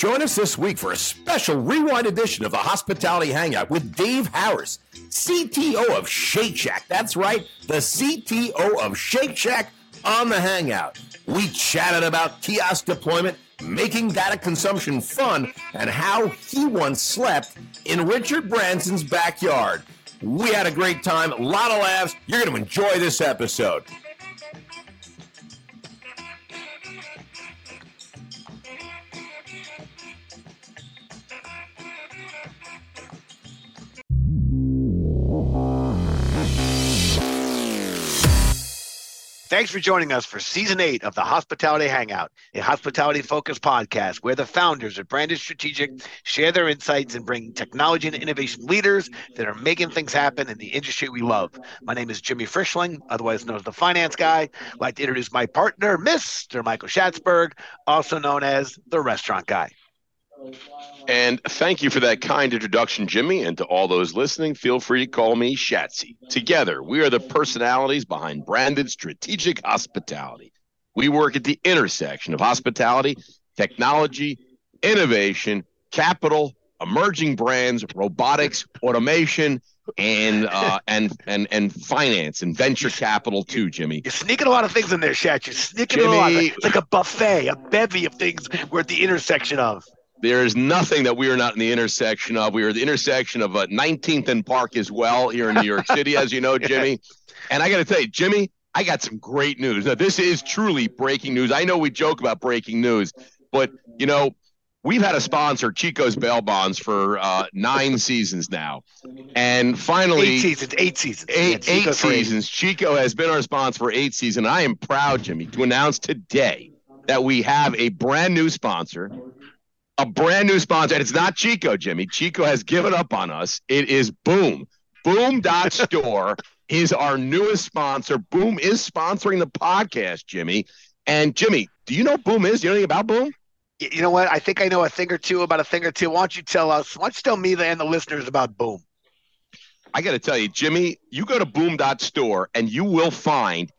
Join us this week for a special rewind edition of the Hospitality Hangout with Dave Harris, CTO of Shake Shack. That's right, the CTO of Shake Shack on the Hangout. We chatted about kiosk deployment, making data consumption fun, and how he once slept in Richard Branson's backyard. We had a great time, a lot of laughs. You're going to enjoy this episode. Thanks for joining us for season eight of the Hospitality Hangout, a hospitality focused podcast where the founders of Branded Strategic share their insights and bring technology and innovation leaders that are making things happen in the industry we love. My name is Jimmy Frischling, otherwise known as the finance guy. I'd like to introduce my partner, Mr. Michael Schatzberg, also known as the restaurant guy. And thank you for that kind introduction, Jimmy. And to all those listening, feel free to call me Shatsy. Together, we are the personalities behind branded strategic hospitality. We work at the intersection of hospitality, technology, innovation, capital, emerging brands, robotics, automation, and uh, and and and finance and venture capital too, Jimmy. You're sneaking a lot of things in there, Shat. You're sneaking Jimmy, a lot. It's like a buffet, a bevy of things we're at the intersection of. There is nothing that we are not in the intersection of. We are the intersection of uh, 19th and Park as well here in New York City, as you know, Jimmy. And I got to tell you, Jimmy, I got some great news. Now, this is truly breaking news. I know we joke about breaking news, but you know, we've had a sponsor, Chico's Bail Bonds, for uh, nine seasons now, and finally, eight seasons. Eight seasons. Eight, yeah, eight seasons. Chico has been our sponsor for eight seasons. I am proud, Jimmy, to announce today that we have a brand new sponsor a brand new sponsor, and it's not Chico, Jimmy. Chico has given up on us. It is Boom. Boom dot store is our newest sponsor. Boom is sponsoring the podcast, Jimmy. And Jimmy, do you know Boom is? Do you know anything about Boom? You know what? I think I know a thing or two about a thing or two. Why don't you tell us? Why don't you tell me and the listeners about Boom? I got to tell you, Jimmy, you go to Boom dot store and you will find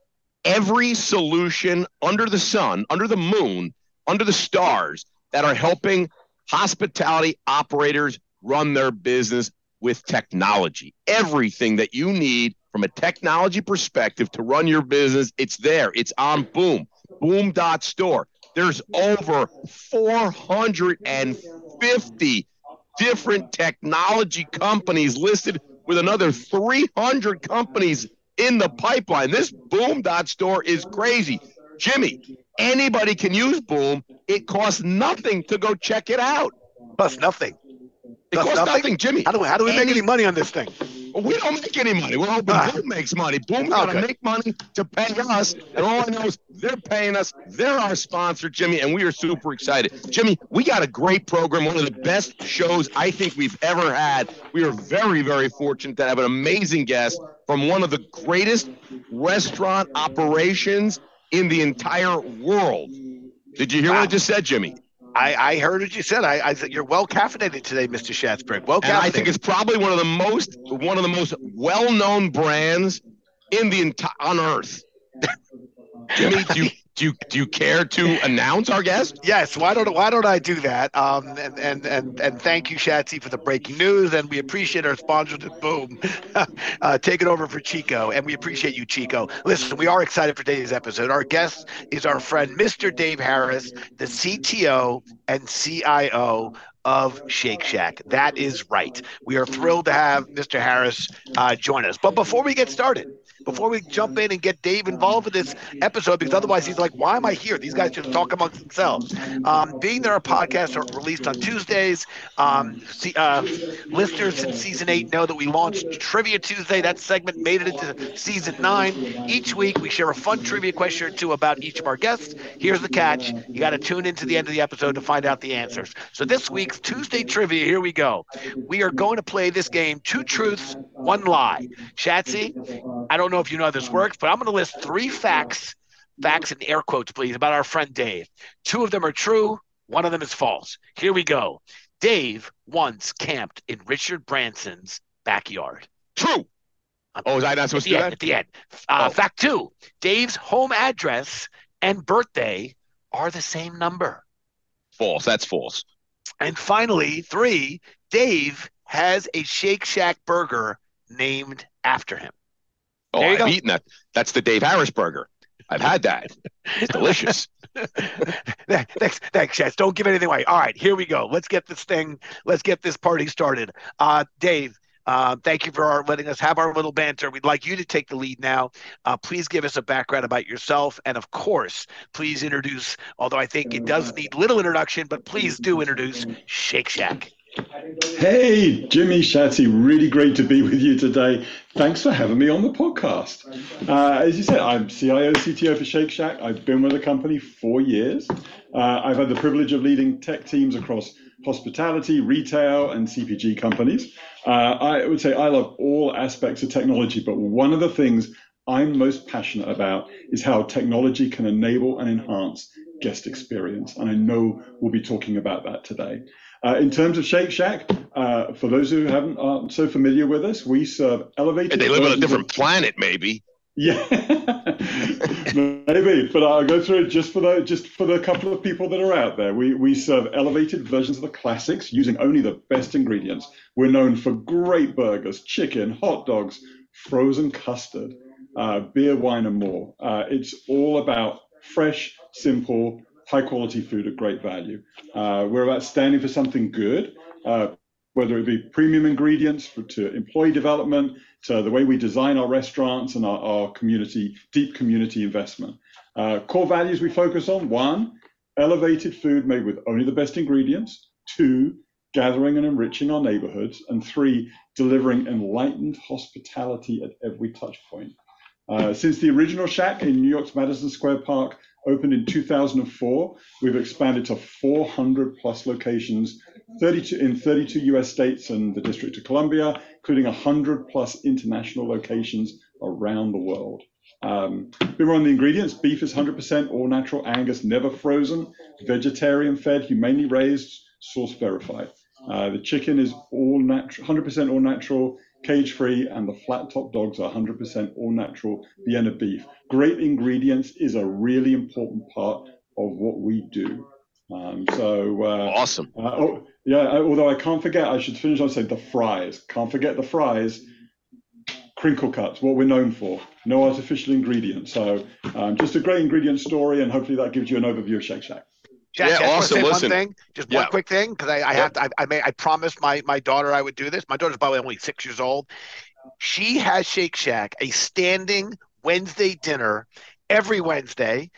every solution under the sun, under the moon, under the stars that are helping hospitality operators run their business with technology. Everything that you need from a technology perspective to run your business, it's there. It's on Boom. Boom dot store. There's over 450 different technology companies listed with another 300 companies in the pipeline. This Boom dot store is crazy. Jimmy, Anybody can use Boom. It costs nothing to go check it out. Costs nothing. It costs nothing? nothing, Jimmy. How do we, how do we make any money on this thing? We don't make any money. We're hoping ah. Boom makes money. Boom's okay. going to make money to pay us. And all I know is they're paying us. They're our sponsor, Jimmy, and we are super excited. Jimmy, we got a great program, one of the best shows I think we've ever had. We are very, very fortunate to have an amazing guest from one of the greatest restaurant operations in the entire world. Did you hear wow. what I just said, Jimmy? I, I heard what you said. I, I you're well caffeinated today, Mr. Schatzberg. Well caffeinated. And I think it's probably one of the most one of the most well known brands in the entire on earth. Jimmy, do you do you, do you care to announce our guest? Yes. Why don't Why don't I do that? Um, and and and and thank you, Shatsy, for the breaking news, and we appreciate our sponsors Boom, uh, take it over for Chico, and we appreciate you, Chico. Listen, we are excited for today's episode. Our guest is our friend, Mr. Dave Harris, the CTO and CIO of Shake Shack. That is right. We are thrilled to have Mr. Harris uh, join us. But before we get started, before we jump in and get Dave involved in this episode, because otherwise he's like, why am I here? These guys just talk amongst themselves. Um, being that our podcasts are released on Tuesdays, um, see, uh, listeners in season eight know that we launched Trivia Tuesday. That segment made it into season nine. Each week we share a fun trivia question or two about each of our guests. Here's the catch you got to tune into the end of the episode to find out the answers. So this week's Tuesday trivia, here we go. We are going to play this game two truths, one lie. Shatsy, I don't don't know if you know how this works, but I'm going to list three facts, facts in air quotes, please, about our friend Dave. Two of them are true, one of them is false. Here we go. Dave once camped in Richard Branson's backyard. True. Oh, is I not supposed to do end, that? At the end. Uh, oh. Fact two Dave's home address and birthday are the same number. False. That's false. And finally, three, Dave has a Shake Shack burger named after him. Oh, I've go. eaten that. That's the Dave Harris burger. I've had that. It's delicious. thanks, thanks, Chaz. Don't give anything away. All right, here we go. Let's get this thing. Let's get this party started. Uh, Dave, uh, thank you for our, letting us have our little banter. We'd like you to take the lead now. Uh, please give us a background about yourself. And of course, please introduce, although I think it does need little introduction, but please do introduce Shake Shack. Hey, Jimmy Shatsy, really great to be with you today. Thanks for having me on the podcast. Uh, as you said, I'm CIO, CTO for Shake Shack. I've been with the company four years. Uh, I've had the privilege of leading tech teams across hospitality, retail, and CPG companies. Uh, I would say I love all aspects of technology, but one of the things I'm most passionate about is how technology can enable and enhance guest experience. And I know we'll be talking about that today. Uh, in terms of Shake Shack, uh, for those who haven't aren't so familiar with us, we serve elevated. And they live on a different of, planet, maybe. Yeah, maybe. But I'll go through it just for the just for the couple of people that are out there. We we serve elevated versions of the classics using only the best ingredients. We're known for great burgers, chicken, hot dogs, frozen custard, uh, beer, wine, and more. Uh, it's all about fresh, simple, high quality food at great value. Uh, we're about standing for something good, uh, whether it be premium ingredients for, to employee development, to the way we design our restaurants and our, our community, deep community investment. Uh, core values we focus on one, elevated food made with only the best ingredients. Two, gathering and enriching our neighborhoods. And three, delivering enlightened hospitality at every touch point. Uh, since the original shack in New York's Madison Square Park opened in 2004. We've expanded to 400 plus locations 32 in 32 US states and the District of Columbia, including 100 plus international locations around the world. Um, we on the ingredients. Beef is 100% all natural Angus, never frozen, vegetarian fed, humanely raised, source verified. Uh, the chicken is all natural, 100% all natural, cage free, and the flat top dogs are 100% all natural Vienna beef. Great ingredients is a really important part of what we do. Um, so uh, awesome. Uh, oh, yeah. Although I can't forget, I should finish on saying the fries. Can't forget the fries. Crinkle cuts, what we're known for. No artificial ingredients. So um, just a great ingredient story, and hopefully that gives you an overview of Shake Shack. Jack, yeah, Jack, awesome. Listen, one thing, just yeah. one quick thing, because I, I have to. I, I, may, I promised my my daughter I would do this. My daughter's by the way only six years old. She has Shake Shack, a standing Wednesday dinner every Wednesday.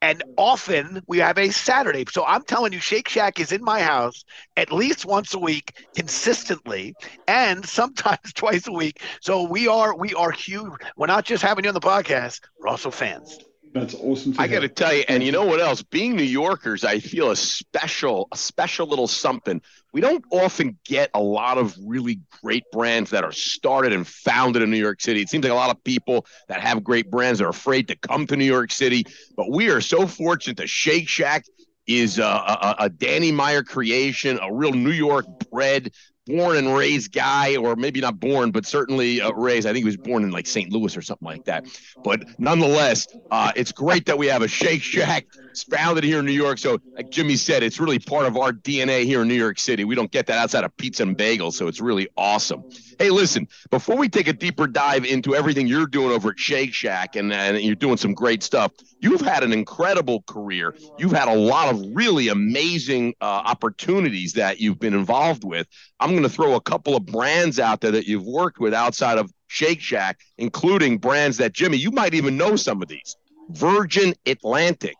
And often we have a Saturday. So I'm telling you, Shake Shack is in my house at least once a week consistently, and sometimes twice a week. So we are we are huge. We're not just having you on the podcast, we're also fans. That's awesome. I got to tell you, and you know what else? Being New Yorkers, I feel a special, a special little something. We don't often get a lot of really great brands that are started and founded in New York City. It seems like a lot of people that have great brands are afraid to come to New York City, but we are so fortunate. The Shake Shack is a, a, a Danny Meyer creation, a real New York bred born and raised guy, or maybe not born, but certainly uh, raised. I think he was born in like St. Louis or something like that. But nonetheless, uh, it's great that we have a Shake Shack founded here in New York. So, like Jimmy said, it's really part of our DNA here in New York City. We don't get that outside of pizza and bagels, so it's really awesome. Hey, listen, before we take a deeper dive into everything you're doing over at Shake Shack, and, and you're doing some great stuff, you've had an incredible career. You've had a lot of really amazing uh, opportunities that you've been involved with. I'm going to throw a couple of brands out there that you've worked with outside of Shake Shack, including brands that, Jimmy, you might even know some of these Virgin Atlantic,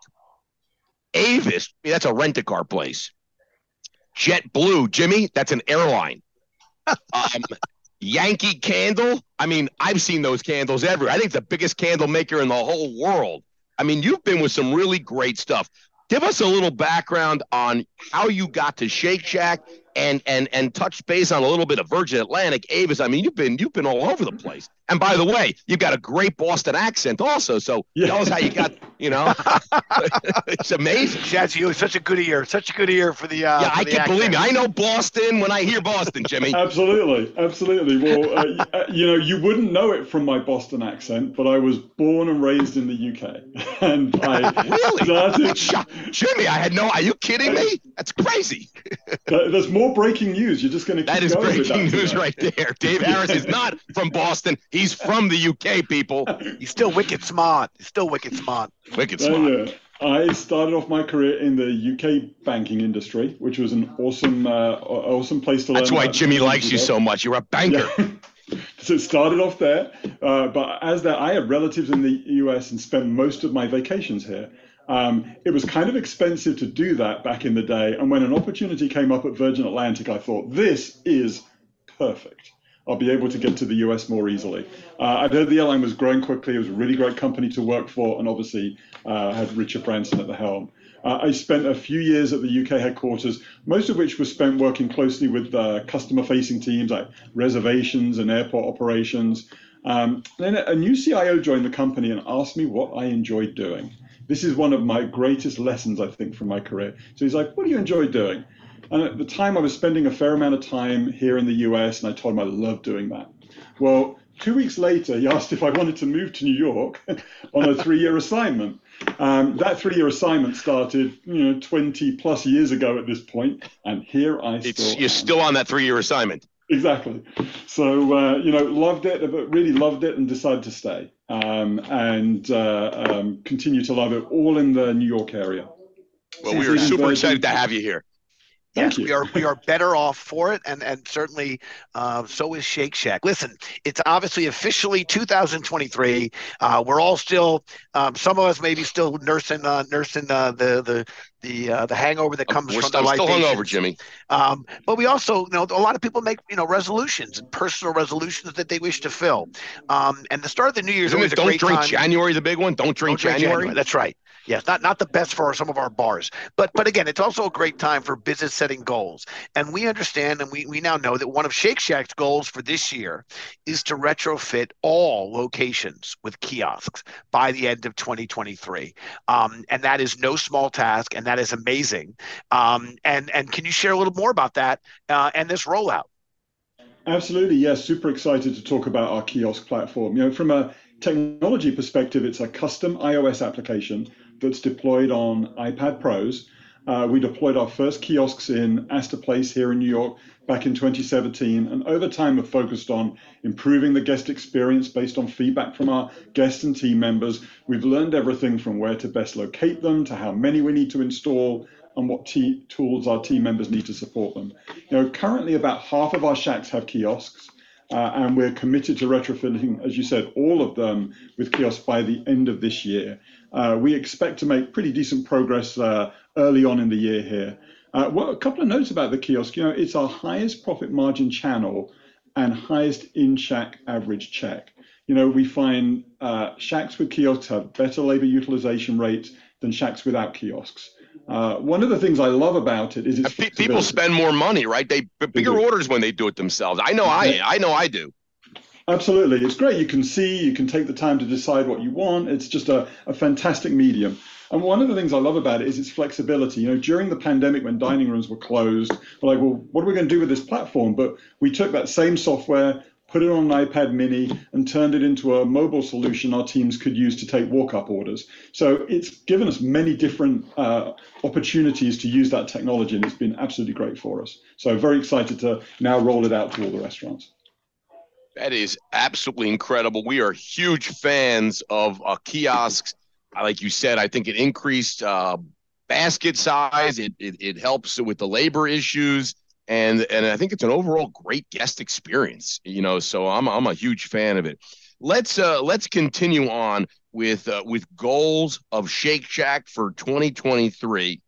Avis, that's a rent a car place. JetBlue, Jimmy, that's an airline. um, Yankee Candle, I mean, I've seen those candles everywhere. I think the biggest candle maker in the whole world. I mean, you've been with some really great stuff. Give us a little background on how you got to Shake Shack and and and touch base on a little bit of Virgin Atlantic, Avis. I mean, you've been you've been all over the place. And by the way, you've got a great Boston accent also. So yeah. tell us how you got, you know, it's amazing. Shatsy, you have such a good ear, such a good ear for the. Uh, yeah, for I the can't accent. believe me. I know Boston when I hear Boston, Jimmy. absolutely, absolutely. Well, uh, uh, you know, you wouldn't know it from my Boston accent, but I was born and raised in the UK, and I really, started... Jimmy, I had no. Are you kidding me? That's crazy. There's more breaking news. You're just going to. That is breaking news today. right there. Dave Harris is not from Boston. He's from the UK, people. He's still wicked smart. He's still wicked smart. Wicked smart. Uh, yeah. I started off my career in the UK banking industry, which was an awesome, uh, awesome place to That's learn. That's why Jimmy likes you so much. You're a banker. Yeah. so it started off there, uh, but as that, I have relatives in the US and spend most of my vacations here. Um, it was kind of expensive to do that back in the day, and when an opportunity came up at Virgin Atlantic, I thought this is perfect. I'll be able to get to the US more easily. Uh, I'd heard the airline was growing quickly. It was a really great company to work for, and obviously uh, had Richard Branson at the helm. Uh, I spent a few years at the UK headquarters, most of which was spent working closely with uh, customer facing teams like reservations and airport operations. Um, then a new CIO joined the company and asked me what I enjoyed doing. This is one of my greatest lessons, I think, from my career. So he's like, What do you enjoy doing? And at the time, I was spending a fair amount of time here in the US, and I told him I loved doing that. Well, two weeks later, he asked if I wanted to move to New York on a three year assignment. Um, that three year assignment started, you know, 20 plus years ago at this point, and here I it's, still. You're still on that three year assignment. Exactly. So, uh, you know, loved it, but really loved it and decided to stay um, and uh, um, continue to love it all in the New York area. Well, we are super excited to have you here. Yes, we are we are better off for it, and and certainly uh, so is Shake Shack. Listen, it's obviously officially 2023. Uh, we're all still, um, some of us maybe still nursing uh, nursing uh, the the the uh, the hangover that comes we're from still, the I'm still hungover, Jimmy. Um, but we also, you know, a lot of people make you know resolutions and personal resolutions that they wish to fill. Um, and the start of the new year is Isn't always it a don't great drink time. January, the big one. Don't drink Don't drink January. January. That's right. Yes, not not the best for some of our bars, but but again, it's also a great time for business setting goals. And we understand, and we we now know that one of Shake Shack's goals for this year is to retrofit all locations with kiosks by the end of 2023. Um, and that is no small task, and that is amazing. Um, and and can you share a little more about that uh, and this rollout? Absolutely, yes. Super excited to talk about our kiosk platform. You know, from a technology perspective, it's a custom iOS application that's deployed on iPad Pros. Uh, we deployed our first kiosks in Astor Place here in New York back in 2017, and over time have focused on improving the guest experience based on feedback from our guests and team members. We've learned everything from where to best locate them to how many we need to install and what t- tools our team members need to support them. You know, currently about half of our shacks have kiosks. Uh, and we're committed to retrofitting, as you said, all of them with kiosks by the end of this year. Uh, we expect to make pretty decent progress uh, early on in the year here. Uh, well, a couple of notes about the kiosk. You know, it's our highest profit margin channel and highest in-shack average check. You know, we find uh, shacks with kiosks have better labor utilization rates than shacks without kiosks. Uh, one of the things I love about it is it's people spend more money, right? They bigger orders when they do it themselves. I know I I know I do. Absolutely, it's great. You can see, you can take the time to decide what you want. It's just a, a fantastic medium. And one of the things I love about it is its flexibility. You know, during the pandemic when dining rooms were closed, we're like, well, what are we going to do with this platform? But we took that same software, put it on an iPad mini, and turned it into a mobile solution our teams could use to take walk up orders. So it's given us many different uh, opportunities to use that technology, and it's been absolutely great for us. So very excited to now roll it out to all the restaurants. That is absolutely incredible. We are huge fans of uh, kiosks. Like you said, I think it increased uh, basket size. It, it, it helps with the labor issues, and and I think it's an overall great guest experience. You know, so I'm I'm a huge fan of it. Let's uh, let's continue on with uh, with goals of Shake Shack for 2023.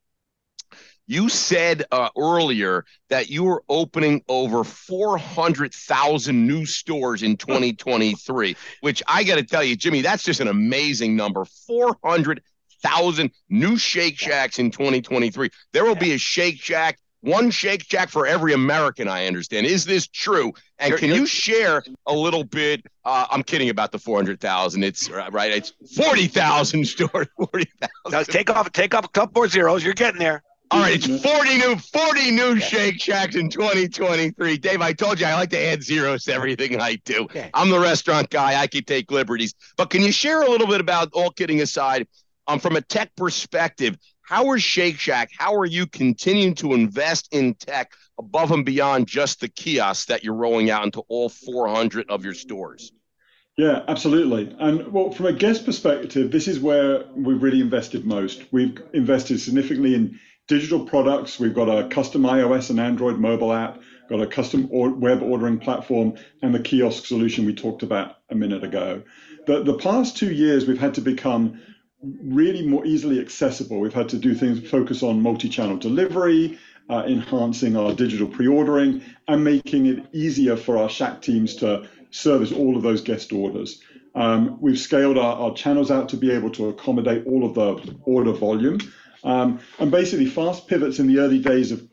You said uh, earlier that you were opening over 400,000 new stores in 2023, which I got to tell you, Jimmy, that's just an amazing number. 400,000 new Shake Shacks in 2023. There will be a Shake Shack one Shake Shack for every American. I understand. Is this true? And You're- can you're- you share a little bit? Uh, I'm kidding about the 400,000. It's uh, right. It's 40,000 stores. 40,000. Take off, take off a couple more zeros. You're getting there. All right, it's 40 new 40 new Shake Shacks in 2023. Dave, I told you I like to add zeros to everything I do. Yeah. I'm the restaurant guy. I can take liberties. But can you share a little bit about all kidding aside, um, from a tech perspective, how is Shake Shack? How are you continuing to invest in tech above and beyond just the kiosks that you're rolling out into all 400 of your stores? Yeah, absolutely. And well, from a guest perspective, this is where we've really invested most. We've invested significantly in digital products. We've got a custom iOS and Android mobile app, got a custom or web ordering platform, and the kiosk solution we talked about a minute ago. The, the past two years, we've had to become really more easily accessible. We've had to do things, focus on multi channel delivery, uh, enhancing our digital pre ordering, and making it easier for our Shack teams to service all of those guest orders. Um, we've scaled our, our channels out to be able to accommodate all of the order volume. Um, and basically, fast pivots in the early days of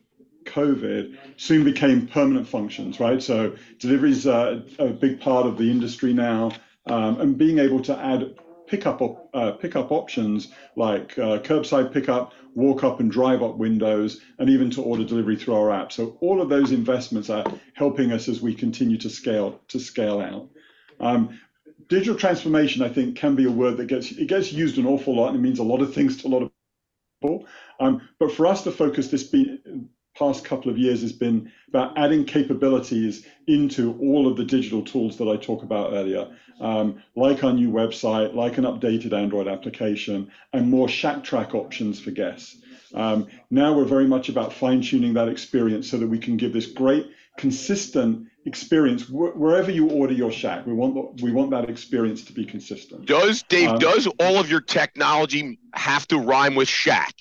COVID soon became permanent functions, right? So delivery is a, a big part of the industry now, um, and being able to add pickup op, uh, pickup options like uh, curbside pickup, walk up and drive up windows, and even to order delivery through our app. So all of those investments are helping us as we continue to scale to scale out. Um, digital transformation, I think, can be a word that gets it gets used an awful lot, and it means a lot of things to a lot of people. Um, but for us to focus this past couple of years has been about adding capabilities into all of the digital tools that I talked about earlier, um, like our new website, like an updated Android application, and more Shack Track options for guests. Um, now we're very much about fine tuning that experience so that we can give this great, consistent experience wh- wherever you order your Shack. We want we want that experience to be consistent. Does Dave, Um, does all of your technology have to rhyme with Shack?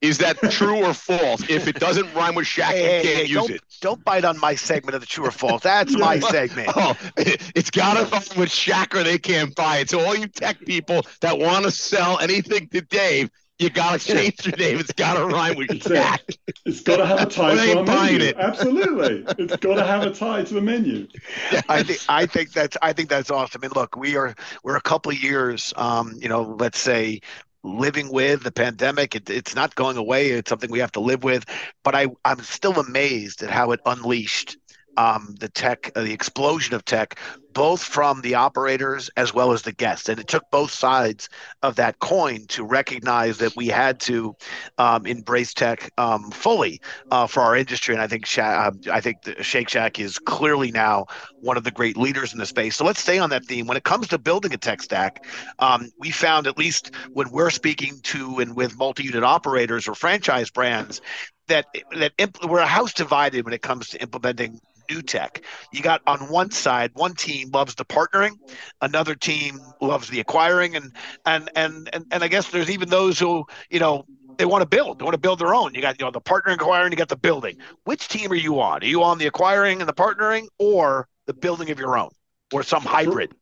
Is that true or false? If it doesn't rhyme with Shack, Hey, you hey, can't hey, use don't, it. don't bite on my segment of the true or false. That's my segment. Oh, it's got to rhyme with Shack or they can't buy it. So all you tech people that want to sell anything to Dave, you got to change your name. It's got to rhyme with It's Shack. It's got to have a tie to our menu. it. Absolutely, it's got to have a tie to the menu. I think I think that's I think that's awesome. And look, we are we're a couple of years, um, you know, let's say living with the pandemic. It, it's not going away. It's something we have to live with. But I I'm still amazed at how it unleashed um, the tech, uh, the explosion of tech, both from the operators as well as the guests. And it took both sides of that coin to recognize that we had to um, embrace tech um, fully uh, for our industry. And I think Sha- uh, I think Shake Shack is clearly now one of the great leaders in the space. So let's stay on that theme. When it comes to building a tech stack, um, we found at least when we're speaking to and with multi-unit operators or franchise brands that that we're a house divided when it comes to implementing new tech. You got on one side, one team loves the partnering, another team loves the acquiring, and and and and, and I guess there's even those who you know they want to build, they want to build their own. You got you know the partnering, acquiring, you got the building. Which team are you on? Are you on the acquiring and the partnering, or the building of your own, or some hybrid?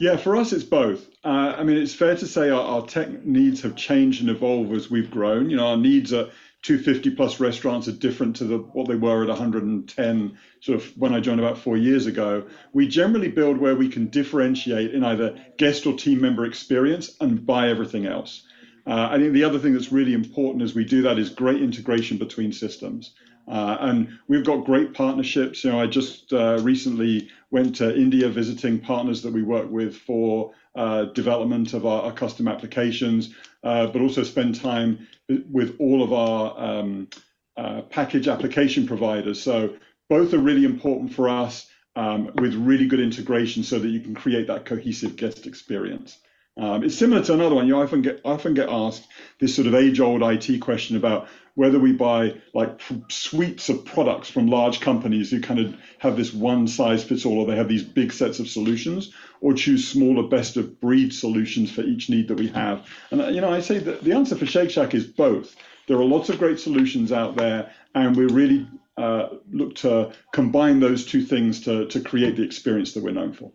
Yeah, for us, it's both. Uh, I mean, it's fair to say our, our tech needs have changed and evolved as we've grown. You know, our needs at 250 plus restaurants are different to the, what they were at 110 sort of when I joined about four years ago. We generally build where we can differentiate in either guest or team member experience and buy everything else. Uh, I think the other thing that's really important as we do that is great integration between systems. Uh, and we've got great partnerships. You know, I just uh, recently went to India visiting partners that we work with for uh, development of our, our custom applications, uh, but also spend time with all of our um, uh, package application providers. So both are really important for us um, with really good integration so that you can create that cohesive guest experience. Um, it's similar to another one. You often get often get asked this sort of age-old IT question about whether we buy like suites of products from large companies who kind of have this one size fits all, or they have these big sets of solutions, or choose smaller best of breed solutions for each need that we have. And uh, you know, I say that the answer for Shake Shack is both. There are lots of great solutions out there, and we really uh, look to combine those two things to to create the experience that we're known for.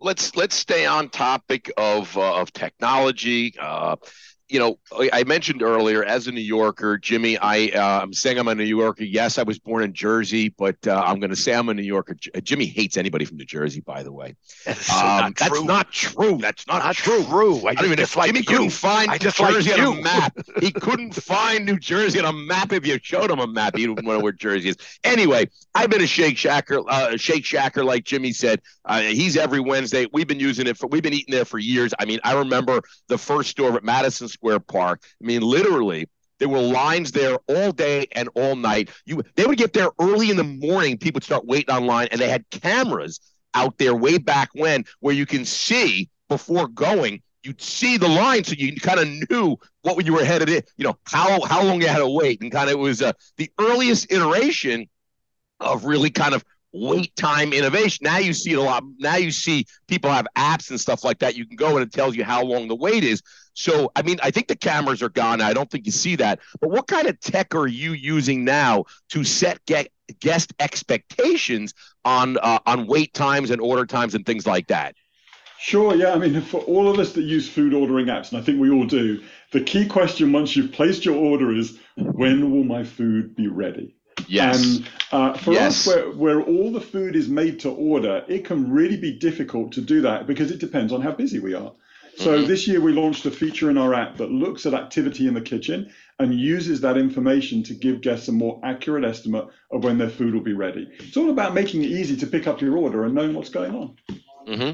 let's let's stay on topic of uh, of technology. Uh, you know, I mentioned earlier, as a New Yorker, Jimmy, I uh, I'm saying I'm a New Yorker. Yes, I was born in Jersey, but uh, I'm going to say I'm a New Yorker. Jimmy hates anybody from New Jersey, by the way. That's, um, not, that's true. not true. That's not, not true. true. I, I don't even know. Jimmy you. couldn't find I just Jersey like on a map. he couldn't find New Jersey on a map. If you showed him a map, he wouldn't know where Jersey is. Anyway, I've been a Shake Shacker, uh, Shake Shacker, like Jimmy said. Uh, he's every Wednesday. We've been using it for. We've been eating there for years. I mean, I remember the first store at Madison Square Park. I mean, literally, there were lines there all day and all night. You they would get there early in the morning. People would start waiting online, and they had cameras out there way back when where you can see before going. You'd see the line, so you kind of knew what you were headed in. You know how how long you had to wait, and kind of it was uh, the earliest iteration of really kind of wait time innovation. Now you see it a lot. Now you see people have apps and stuff like that. You can go and it tells you how long the wait is. So, I mean, I think the cameras are gone. I don't think you see that. But what kind of tech are you using now to set get, guest expectations on uh, on wait times and order times and things like that? Sure, yeah. I mean, for all of us that use food ordering apps, and I think we all do, the key question once you've placed your order is when will my food be ready? Yes. And uh, for yes. us, where, where all the food is made to order, it can really be difficult to do that because it depends on how busy we are. So mm-hmm. this year we launched a feature in our app that looks at activity in the kitchen and uses that information to give guests a more accurate estimate of when their food will be ready. It's all about making it easy to pick up your order and knowing what's going on. Mm-hmm.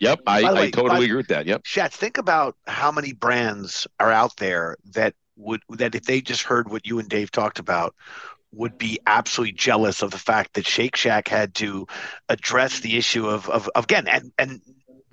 Yep, I, way, I totally agree with that. Yep. Shat, think about how many brands are out there that would that if they just heard what you and Dave talked about would be absolutely jealous of the fact that Shake Shack had to address the issue of, of, of again and and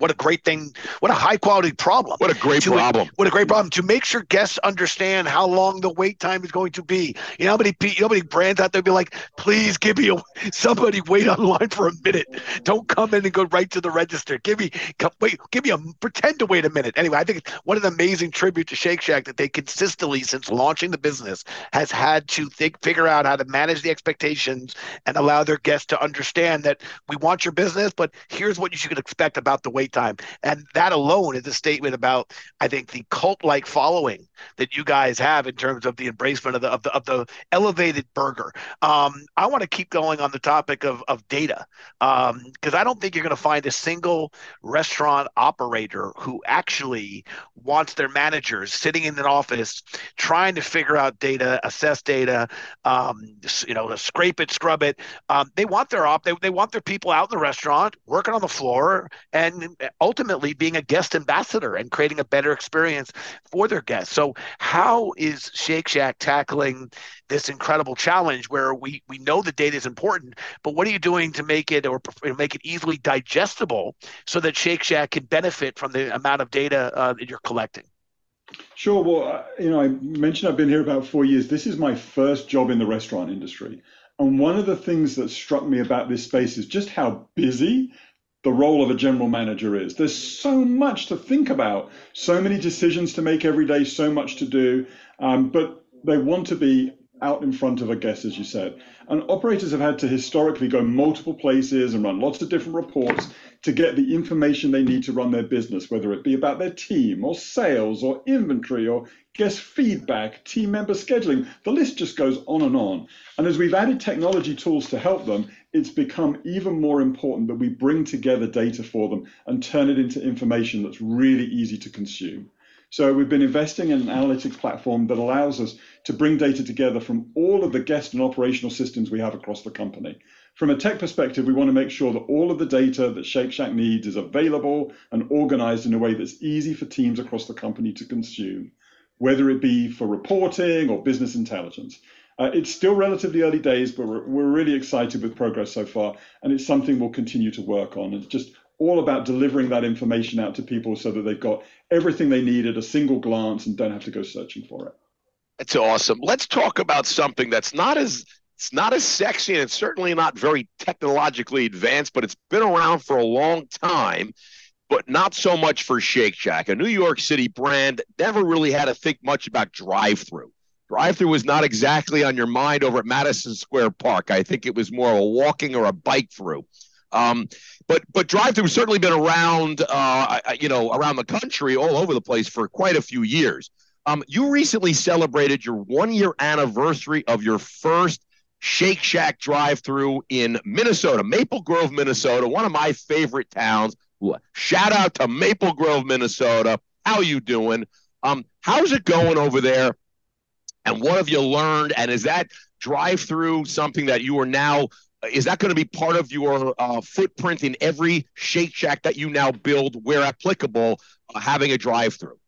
what a great thing. What a high quality problem. What a great to, problem. What a great problem. To make sure guests understand how long the wait time is going to be. You know how many you know how many brands out there be like please give me a somebody wait online for a minute. Don't come in and go right to the register. Give me come, wait give me a pretend to wait a minute. Anyway i think of the amazing tribute to shake shack that they consistently since launching the business has had to think figure out how to manage the expectations and allow their guests to understand that we want your business but here's what you should expect about the wait time. And that alone is a statement about, I think, the cult-like following that you guys have in terms of the embracement of the of the, of the elevated burger. Um, I want to keep going on the topic of of data because um, I don't think you're going to find a single restaurant operator who actually wants their managers sitting in an office trying to figure out data, assess data, um, you know, scrape it, scrub it. Um, they want their op, they, they want their people out in the restaurant working on the floor and ultimately being a guest ambassador and creating a better experience for their guests. So, how is Shake Shack tackling this incredible challenge where we we know the data is important, but what are you doing to make it or make it easily digestible so that Shake Shack can benefit from the amount of data uh, that you're collecting? Sure. Well, uh, you know, I mentioned I've been here about four years. This is my first job in the restaurant industry. And one of the things that struck me about this space is just how busy the role of a general manager is. There's so much to think about, so many decisions to make every day, so much to do, um, but they want to be out in front of a guest, as you said. And operators have had to historically go multiple places and run lots of different reports to get the information they need to run their business, whether it be about their team or sales or inventory or guest feedback, team member scheduling. The list just goes on and on. And as we've added technology tools to help them, it's become even more important that we bring together data for them and turn it into information that's really easy to consume. So we've been investing in an analytics platform that allows us to bring data together from all of the guest and operational systems we have across the company. From a tech perspective, we want to make sure that all of the data that Shake Shack needs is available and organized in a way that's easy for teams across the company to consume, whether it be for reporting or business intelligence. Uh, it's still relatively early days, but we're, we're really excited with progress so far, and it's something we'll continue to work on. It's just all about delivering that information out to people so that they've got everything they need at a single glance and don't have to go searching for it. That's awesome. Let's talk about something that's not as it's not as sexy and it's certainly not very technologically advanced, but it's been around for a long time, but not so much for Shake Shack, a New York City brand never really had to think much about drive-through. Drive-through was not exactly on your mind over at Madison Square Park. I think it was more of a walking or a bike through. Um, but but drive-through has certainly been around, uh, you know, around the country, all over the place for quite a few years. Um, you recently celebrated your one year anniversary of your first Shake Shack drive through in Minnesota, Maple Grove, Minnesota, one of my favorite towns. Shout out to Maple Grove, Minnesota. How are you doing? Um, how's it going over there? And what have you learned? And is that drive through something that you are now? Is that going to be part of your uh, footprint in every Shake Shack that you now build, where applicable, uh, having a drive through?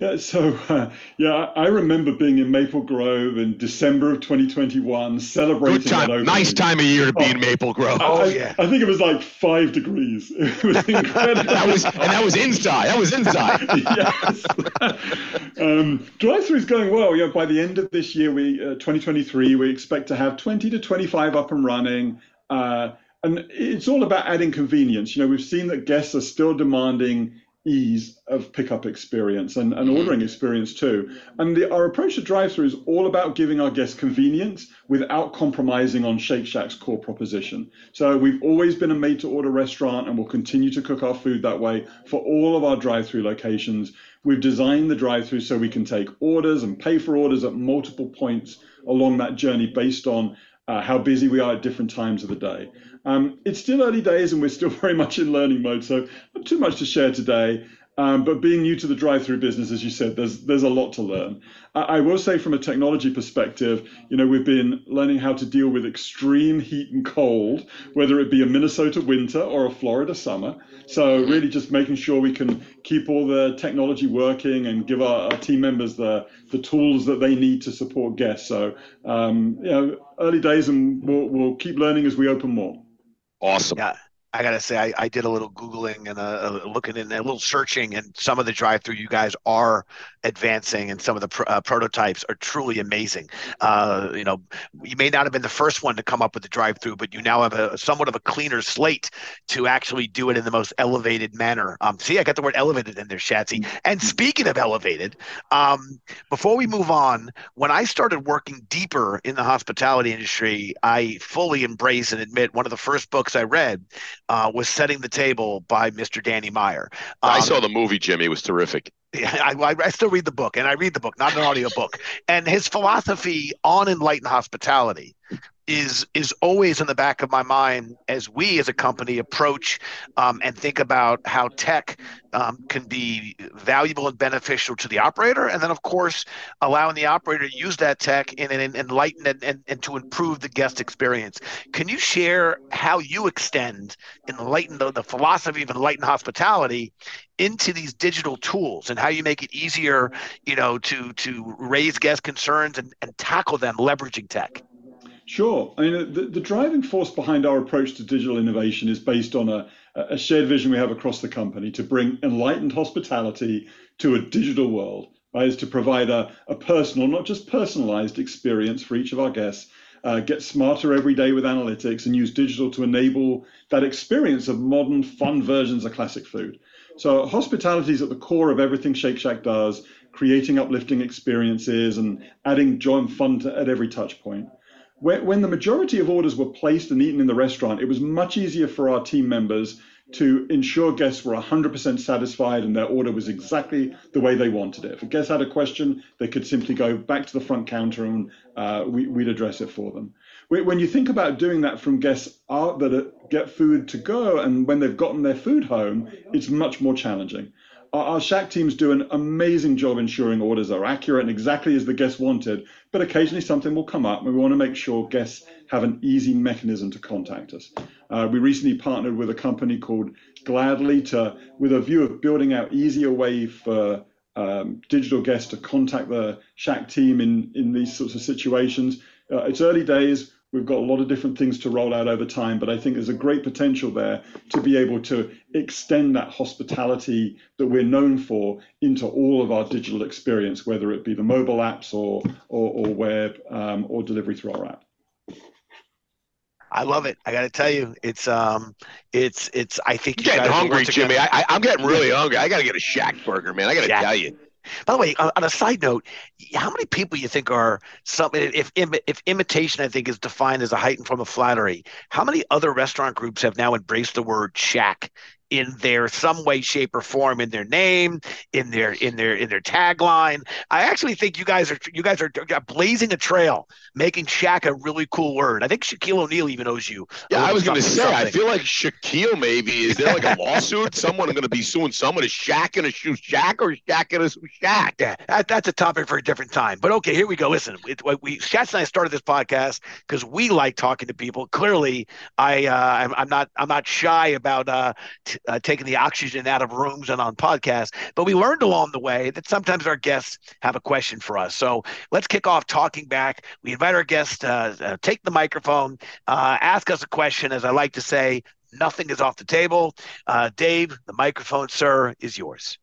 Yeah, so uh, yeah, I remember being in Maple Grove in December of 2021, celebrating Good time, nice time of year to be oh, in Maple Grove. Oh I, yeah, I think it was like five degrees. It was incredible. that was and that was inside. That was inside. yes. um, drive-through is going well. Yeah, by the end of this year, we uh, 2023, we expect to have 20 to 25 up and running. Uh, and it's all about adding convenience. You know, we've seen that guests are still demanding ease of pickup experience and, and mm-hmm. ordering experience too. And the, our approach to drive through is all about giving our guests convenience without compromising on Shake Shack's core proposition. So we've always been a made to order restaurant and we'll continue to cook our food that way for all of our drive through locations. We've designed the drive through so we can take orders and pay for orders at multiple points along that journey based on uh, how busy we are at different times of the day. Um, it's still early days and we're still very much in learning mode, so not too much to share today. Um, but being new to the drive-through business, as you said, there's there's a lot to learn. I, I, will say, from a technology perspective, you know, we've been learning how to deal with extreme heat and cold, whether it be a Minnesota winter or a Florida summer. So really, just making sure we can keep all the technology working and give our, our team members the the tools that they need to support guests. So um, you know, early days, and we'll we'll keep learning as we open more. Awesome. Yeah. I gotta say, I, I did a little googling and a looking and a little searching, and some of the drive-through you guys are advancing, and some of the pr- uh, prototypes are truly amazing. Uh, you know, you may not have been the first one to come up with the drive-through, but you now have a somewhat of a cleaner slate to actually do it in the most elevated manner. Um, see, I got the word elevated in there, Shatsy. And speaking of elevated, um, before we move on, when I started working deeper in the hospitality industry, I fully embrace and admit one of the first books I read uh, was Setting the Table by Mr. Danny Meyer. Um, I saw the movie, Jimmy. It was terrific. I, I, I, still read the book, and I read the book, not an audio book. And his philosophy on enlightened hospitality is is always in the back of my mind as we as a company approach um, and think about how tech um, can be valuable and beneficial to the operator. And then of course allowing the operator to use that tech in an enlighten and, and, and to improve the guest experience. Can you share how you extend enlighten the, the philosophy of enlightened hospitality into these digital tools and how you make it easier you know to to raise guest concerns and, and tackle them leveraging tech Sure. I mean, the, the driving force behind our approach to digital innovation is based on a, a shared vision we have across the company to bring enlightened hospitality to a digital world, right? Is to provide a, a personal, not just personalized experience for each of our guests, uh, get smarter every day with analytics, and use digital to enable that experience of modern, fun versions of classic food. So, hospitality is at the core of everything Shake Shack does, creating uplifting experiences and adding joy and fun to, at every touch point when the majority of orders were placed and eaten in the restaurant, it was much easier for our team members to ensure guests were 100% satisfied and their order was exactly the way they wanted it. If a guest had a question, they could simply go back to the front counter and uh, we, would address it for them. When you think about doing that from guests that get food to go and when they've gotten their food home, it's much more challenging our, our Shack teams do an amazing job ensuring orders are accurate and exactly as the guests wanted, but occasionally something will come up and we want to make sure guests have an easy mechanism to contact us. Uh, we recently partnered with a company called Gladly to, with a view of building out easier way for um, digital guests to contact the Shack team in, in these sorts of situations. Uh, it's early days. We've got a lot of different things to roll out over time, but I think there's a great potential there to be able to extend that hospitality that we're known for into all of our digital experience, whether it be the mobile apps or or, or web um, or delivery through our app. I love it. I got to tell you, it's um, it's it's. I think you getting hungry, Jimmy. I, am getting really hungry. I got to get a Shack burger, man. I got to tell you. By the way, on, a side note, how many people you think are something? If if imitation, I think, is defined as a heightened form of flattery, how many other restaurant groups have now embraced the word shack in their some way, shape, or form in their name, in their in their in their tagline. I actually think you guys are you guys are blazing a trail, making Shack a really cool word. I think Shaquille O'Neal even owes you. Yeah, I was going to say. Something. I feel like Shaquille maybe is there like a lawsuit? someone going to be suing someone? Is Shaq going to sue Shaq or Shaq going to sue Shaq? Yeah, that, that's a topic for a different time. But okay, here we go. Listen, it, we Shaq and I started this podcast because we like talking to people. Clearly, I uh, I'm, I'm not I'm not shy about uh, t- uh, taking the oxygen out of rooms and on podcasts. But we learned along the way that sometimes our guests have a question for us. So let's kick off talking back. We invite our guests to uh, take the microphone, uh, ask us a question. As I like to say, nothing is off the table. Uh, Dave, the microphone, sir, is yours.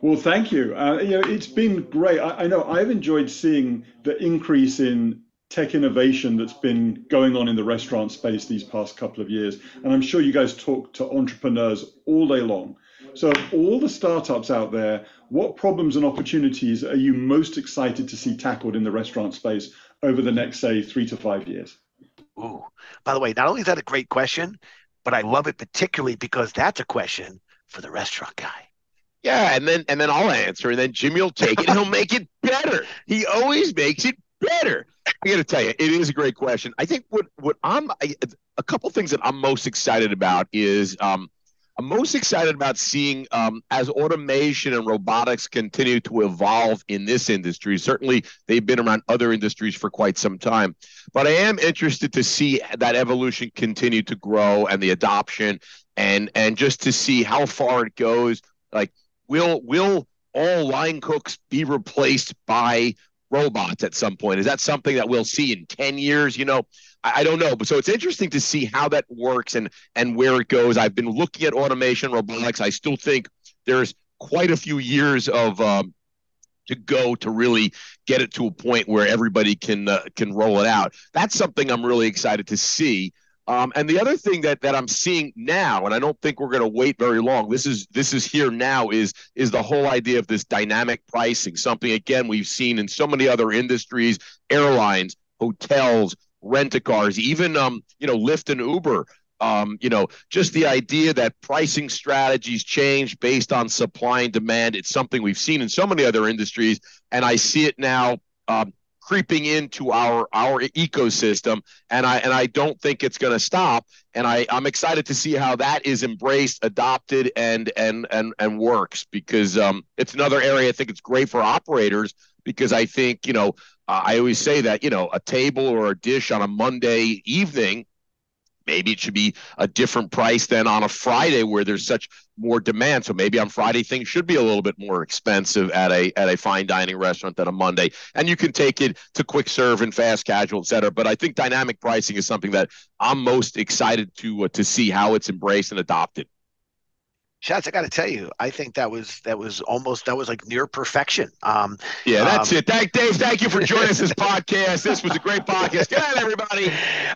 Well, thank you. Uh, you know, it's been great. I, I, know I've enjoyed seeing the increase in tech innovation that's been going on in the restaurant space these past couple of years. And I'm sure you guys talk to entrepreneurs all day long. So, all the startups out there, what problems and opportunities are you most excited to see tackled in the restaurant space over the next, say, three to five years? Ooh, by the way, not only is that a great question, but I love it particularly because that's a question for the restaurant guy. Yeah, and then and then I'll answer, and then Jimmy will take it. and He'll make it better. He always makes it better. I got to tell you, it is a great question. I think what what I'm I, a couple things that I'm most excited about is um, I'm most excited about seeing um, as automation and robotics continue to evolve in this industry. Certainly, they've been around other industries for quite some time, but I am interested to see that evolution continue to grow and the adoption, and and just to see how far it goes. Like, will will all line cooks be replaced by robots at some point? Is that something that we'll see in 10 years? You know, I, I, don't know. But so it's interesting to see how that works and and where it goes. I've been looking at automation, robotics. I still think there's quite a few years of um, to go to really get it to a point where everybody can uh, can roll it out. That's something I'm really excited to see. Um, and the other thing that that I'm seeing now, and I don't think we're going to wait very long. This is this is here now. Is is the whole idea of this dynamic pricing? Something again we've seen in so many other industries, airlines, hotels, rent a cars, even um you know Lyft and Uber. Um, you know, just the idea that pricing strategies change based on supply and demand. It's something we've seen in so many other industries, and I see it now um, creeping into our our ecosystem and i and i don't think it's going to stop and i i'm excited to see how that is embraced adopted and and and and works because um it's another area i think it's great for operators because i think you know i always say that you know a table or a dish on a monday evening maybe it should be a different price than on a Friday where there's such more demand. So maybe on Friday things should be a little bit more expensive at a at a fine dining restaurant than a Monday. And you can take it to quick serve and fast casual, et cetera. But I think dynamic pricing is something that I'm most excited to uh, to see how it's embraced and adopted. Shots, I got to tell you, I think that was that was almost that was like near perfection. Um, yeah, that's um, it. Thank Dave. Thank you for joining us this podcast. This was a great podcast. Good night, everybody.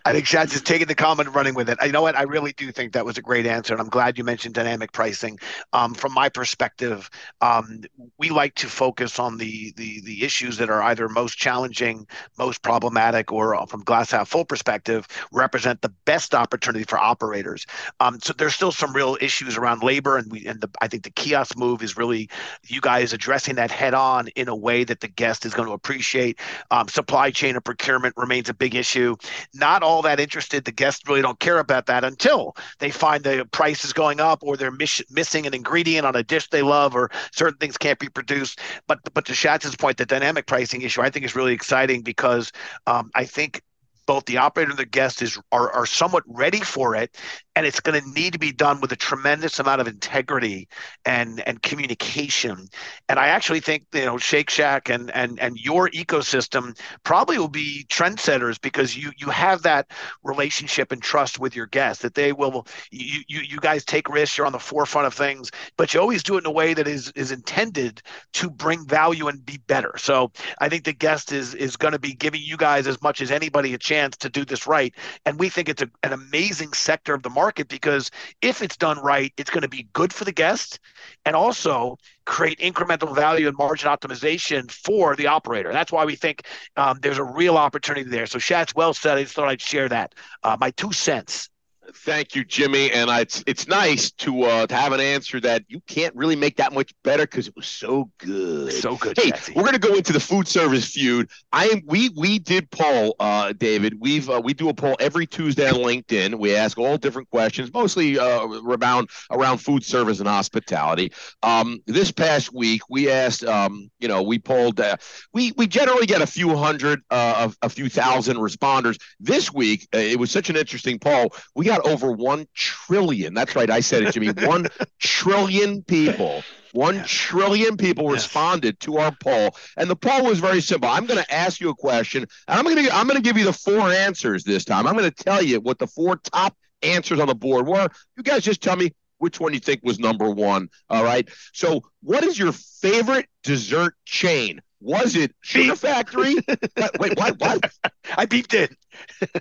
I think Shots is taking the comment and running with it. You know what? I really do think that was a great answer, and I'm glad you mentioned dynamic pricing. Um, from my perspective, um, we like to focus on the the the issues that are either most challenging, most problematic, or uh, from glass half full perspective, represent the best opportunity for operators. Um, so there's still some real issues around labor and we and the, I think the kiosk move is really you guys addressing that head on in a way that the guest is going to appreciate. Um, supply chain and procurement remains a big issue. Not all that interested. The guests really don't care about that until they find the price is going up or they're miss, missing an ingredient on a dish they love or certain things can't be produced. But but to Schatz's point, the dynamic pricing issue I think is really exciting because um, I think both the operator and the guest is are, are somewhat ready for it and it's going to need to be done with a tremendous amount of integrity and and communication. And i actually think you know shake shack and and and your ecosystem probably will be trendsetters because you you have that relationship and trust with your guests that they will you you, you guys take risks you're on the forefront of things but you always do it in a way that is is intended to bring value and be better. So i think the guest is is going to be giving you guys as much as anybody a chance to do this right. And we think it's a, an amazing sector of the market market because if it's done right, it's going to be good for the guest and also create incremental value and margin optimization for the operator. That's why we think um, there's a real opportunity there. So Shat's well said. I just thought I'd share that. Uh, my two cents. Thank you, Jimmy. And I, it's it's nice to uh, to have an answer that you can't really make that much better because it was so good. So good. Hey, Jesse. we're gonna go into the food service feud. I am we we did poll, uh, David. We've uh, we do a poll every Tuesday on LinkedIn. We ask all different questions, mostly uh, around around food service and hospitality. Um, this past week, we asked, um, you know, we polled. Uh, we we generally get a few hundred, uh, a, a few thousand responders. This week, uh, it was such an interesting poll. We got over one trillion. That's right, I said it, Jimmy. One trillion people. One trillion people Yes. responded to our poll, and the poll was very simple. I'm going to ask you a question, and I'm going to I'm going to give you the four answers this time. I'm going to tell you what the four top answers on the board were. You guys just tell me which one you think was number one. All right. So, what is your favorite dessert chain? Was it Sugar Beef. Factory? What- Wait, what? What? I beeped in.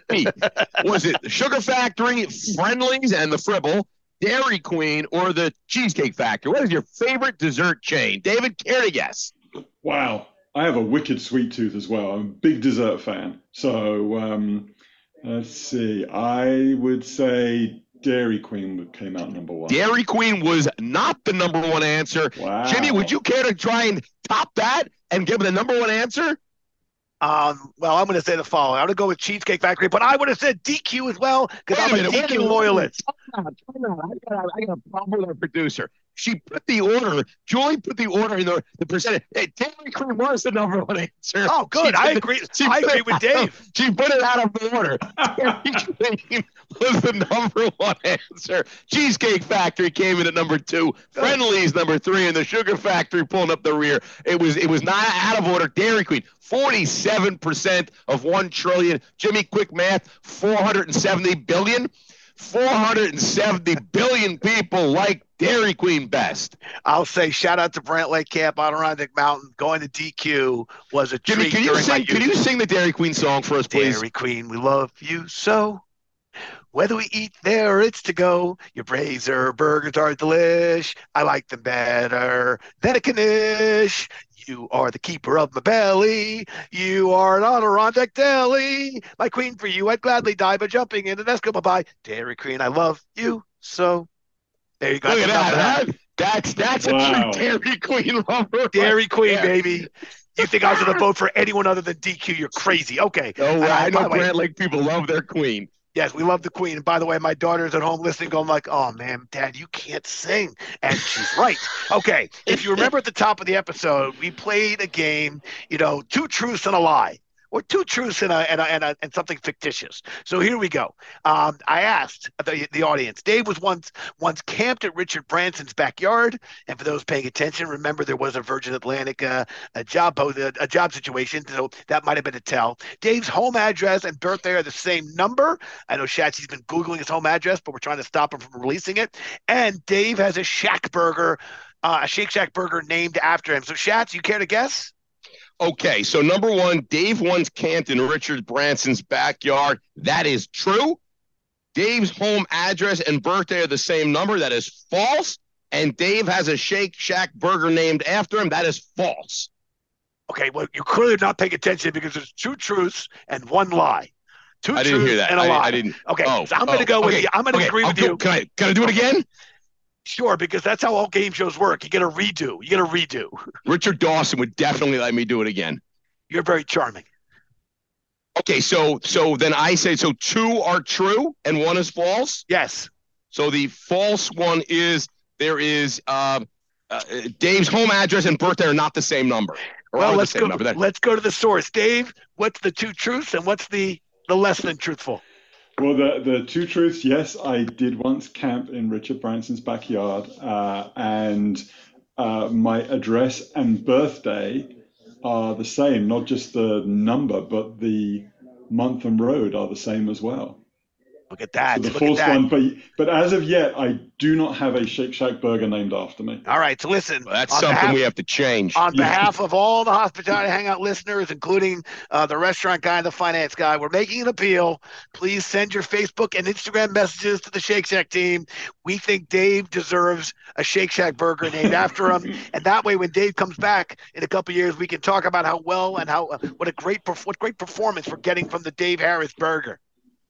Me. Was it Sugar Factory, Friendly's, and the Fribble, Dairy Queen, or the Cheesecake Factory? What is your favorite dessert chain? David, care to guess? Wow. I have a wicked sweet tooth as well. I'm a big dessert fan. So um, let's see. I would say Dairy Queen came out number one. Dairy Queen was not the number one answer. Wow. Jimmy, would you care to try and top that and give the number one answer? Um, well, I'm going to say the following. I'm going to go with Cheesecake Factory, but I would have said DQ as well because I'm a, minute, DQ loyalist. Time out, time out. I got, a, I got a problem with our producer. She put the order. Julie put the order in the the percentage. Hey, Dairy Queen was the number one answer. Oh, good. She I agree. she I agree it with Dave. of- she put it out of order. Dairy Queen was the number one answer. Cheesecake Factory came in at number two. Friendly's number three, and the Sugar Factory pulling up the rear. It was it was not out of order. Dairy Queen, forty-seven percent of one trillion. Jimmy, quick math, four hundred and seventy billion. 470 billion people like Dairy Queen best. I'll say shout out to Brant Lake Camp, Adirondack Mountain. Going to DQ was a Jimmy, treat can you sing? Can you sing the Dairy Queen song for us, please? Dairy Queen, we love you so. Whether we eat there or it's to go, your brazier burgers are delish. I like them better than a Knish. You are the keeper of my belly. You are an Adirondack deli. My queen for you, I'd gladly die by jumping in an Eskimo pie. Dairy Queen, I love you so. There you go. Look at Enough of that. That's that's Wow. a true Dairy Queen lover. Dairy Queen, there. baby. You think I was going to vote for anyone other than DQ? You're crazy. Okay. Oh, And I by know the way- Brant Lake people love their queen. Yes, we love the Queen. And by the way, my daughter's at home listening, going like, "Oh man, Dad, you can't sing," and she's right. Okay, if you remember at the top of the episode, we played a game. You know, two truths and a lie, or two truths and a and a, and, a, and something fictitious. So here we go. Um, I asked the, the audience. Dave was once once camped at Richard Branson's backyard, and for those paying attention, remember there was a Virgin Atlantic uh, a job a, job situation, so that might have been a tell. Dave's home address and birthday are the same number. I know Shatsy's been Googling his home address, but we're trying to stop him from releasing it. And Dave has a Shack burger, uh, a Shake Shack burger named after him. So, Shats, you care to guess? Okay, so number one, Dave once camped in Richard Branson's backyard. That is true. Dave's home address and birthday are the same number. That is false. And Dave has a Shake Shack burger named after him. That is false. Okay, well, you're clearly not paying attention because there's two truths and one lie. Two I didn't truths hear that. and a I, lie. I didn't. Okay, Oh, so I'm going to oh, go with you. I'm going to okay, agree I'll with do- you. Can I, can I do it again? Sure, because that's how all game shows work. You get a redo. You get a redo. Richard Dawson would definitely let me do it again. You're very charming. Okay, so so then I say so two are true and one is false. Yes. So the false one is there is um, uh, Dave's home address and birthday are not the same number. Or Well, let's go. Let's go to the source. Dave, what's the two truths and what's the the less than truthful? Well, the, the two truths, yes, I did once camp in Richard Branson's backyard, uh, and uh, my address and birthday are the same, not just the number, but the month and road are the same as well. Look at that. So the Look at that. one, but but as of yet, I do not have a Shake Shack burger named after me. All right. So listen. Well, that's something behalf, we have to change. on Yeah. behalf of all the hospitality hangout listeners, including uh, the restaurant guy and the finance guy, we're making an appeal. Please send your Facebook and Instagram messages to the Shake Shack team. We think Dave deserves a Shake Shack burger named after him, and that way, when Dave comes back in a couple years, we can talk about how well and how uh, what a great perf- what great performance we're getting from the Dave Harris burger.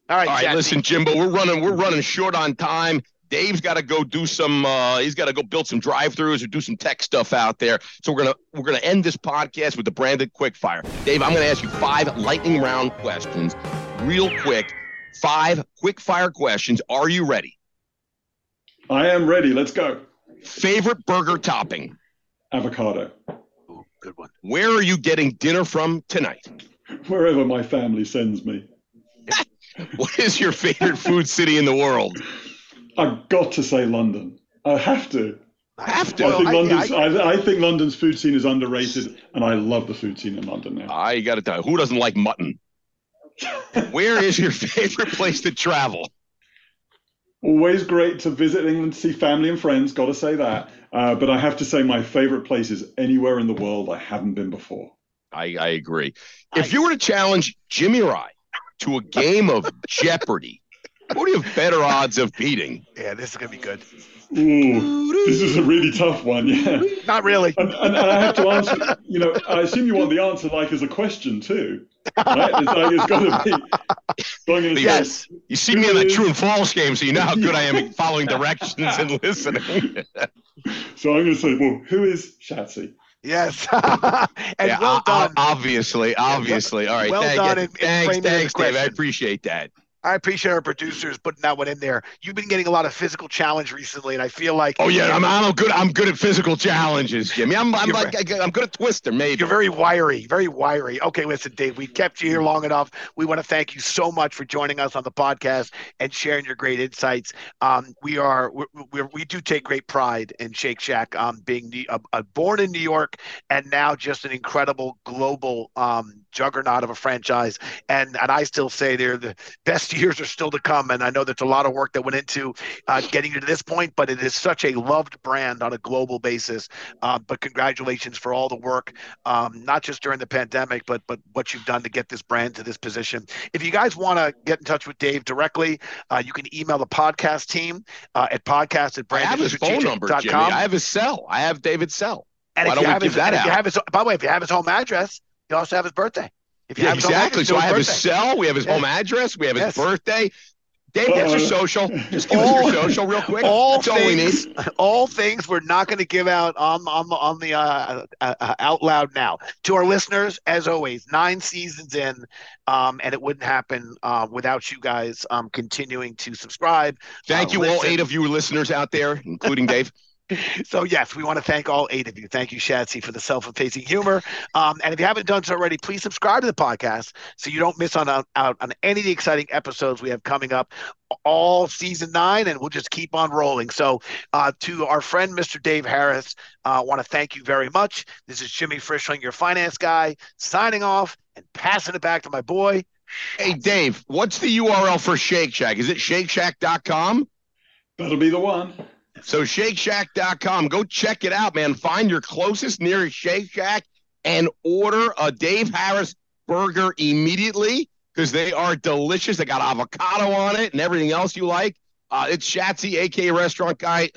All right, All right, Shatsy. listen, Jimbo, we're running we're running short on time. Dave's got to go do some. Uh, he's got to go build some drive-throughs or do some tech stuff out there. So we're gonna we're gonna end this podcast with the branded quickfire. Dave, I'm gonna ask you five lightning round questions, real quick. Five quick-fire questions. Are you ready? I am ready. Let's go. Favorite burger topping? Avocado. Ooh, good one. Where are you getting dinner from tonight? Wherever my family sends me. What is your favorite food city in the world? I've got to say London. I have to. I Have to. I think I- London's. I- I, I think London's food scene is underrated, and I love the food scene in London now. I got to tell you, who doesn't like mutton? Where is your favorite place to travel? Always great to visit England, see family and friends. Got to say that. Uh, but I have to say, my favorite place is anywhere in the world I haven't been before. I, I agree. If you were to challenge Jimmy Rye to a game of Jeopardy, who do you have better odds of beating? Yeah, this is gonna be good. Ooh, this is a really tough one. Yeah. Not really. And, and, and I have to answer, you know, I assume you want the answer like as a question too. Right? It's like it's got to be. So I'm say, Yes. You see me in the true and false game, so you know how good I am at following directions and listening. so I'm going to say, well, who is Shatsy? Yes. and Yeah, well done. obviously, obviously. All right, Well thank done in thanks, thanks, Dave. I appreciate that. I appreciate our producers putting that one in there. You've been getting a lot of physical challenge recently, and I feel like Oh yeah, I'm, I'm good. I'm good at physical challenges, Jimmy. I'm, I'm like I'm good at Twister, maybe. You're very wiry, very wiry. Okay, listen, Dave, we kept you here long enough. We want to thank you so much for joining us on the podcast and sharing your great insights. Um, we are we're, we're, do take great pride in Shake Shack, um, being the, uh, uh, born in New York and now just an incredible global um, juggernaut of a franchise. And and I still say they're the best years are still to come. And I know there's a lot of work that went into uh, getting you to this point, but it is such a loved brand on a global basis. Uh, but congratulations for all the work um, not just during the pandemic, but but what you've done to get this brand to this position. If you guys want to get in touch with Dave directly, uh, you can email the podcast team uh, at podcast at I have his phone number, Jimmy. I have his cell. I have David's cell. And why if don't you have give his, that if you have his, by the way, if you have his home address, you also have his birthday. If you Yeah, have exactly. address, So you I have have his his cell. We have his Yeah. home address. We have his Yes. birthday. Dave, that's your social. Just give all- us your social real quick. all that's all we need. things, all things we're not going to give out on on the on the uh, uh, uh, out loud now to our listeners. As always, nine seasons in, um, and it wouldn't happen uh, without you guys um, continuing to subscribe. Thank uh, you, all eight of you listeners out there, including Dave. So yes, we want to thank all eight of you. Thank you, Shatsy, for the self-effacing humor. Um, and if you haven't done so already, please subscribe to the podcast so you don't miss on out, out on any of the exciting episodes we have coming up all season nine, and we'll just keep on rolling. So uh, to our friend Mr. Dave Harris, I uh, want to thank you very much. This is Jimmy Frischling, your finance guy, signing off and passing it back to my boy. Hey, Dave, what's the URL for Shake Shack? Is it shakeshack.com? That'll be the one. So shakeshack.com. Go check it out, man. Find your closest nearest Shake Shack and order a Dave Harris burger immediately because they are delicious. They got avocado on it and everything else you like. Uh, it's Shatsy, aka Restaurant Guy.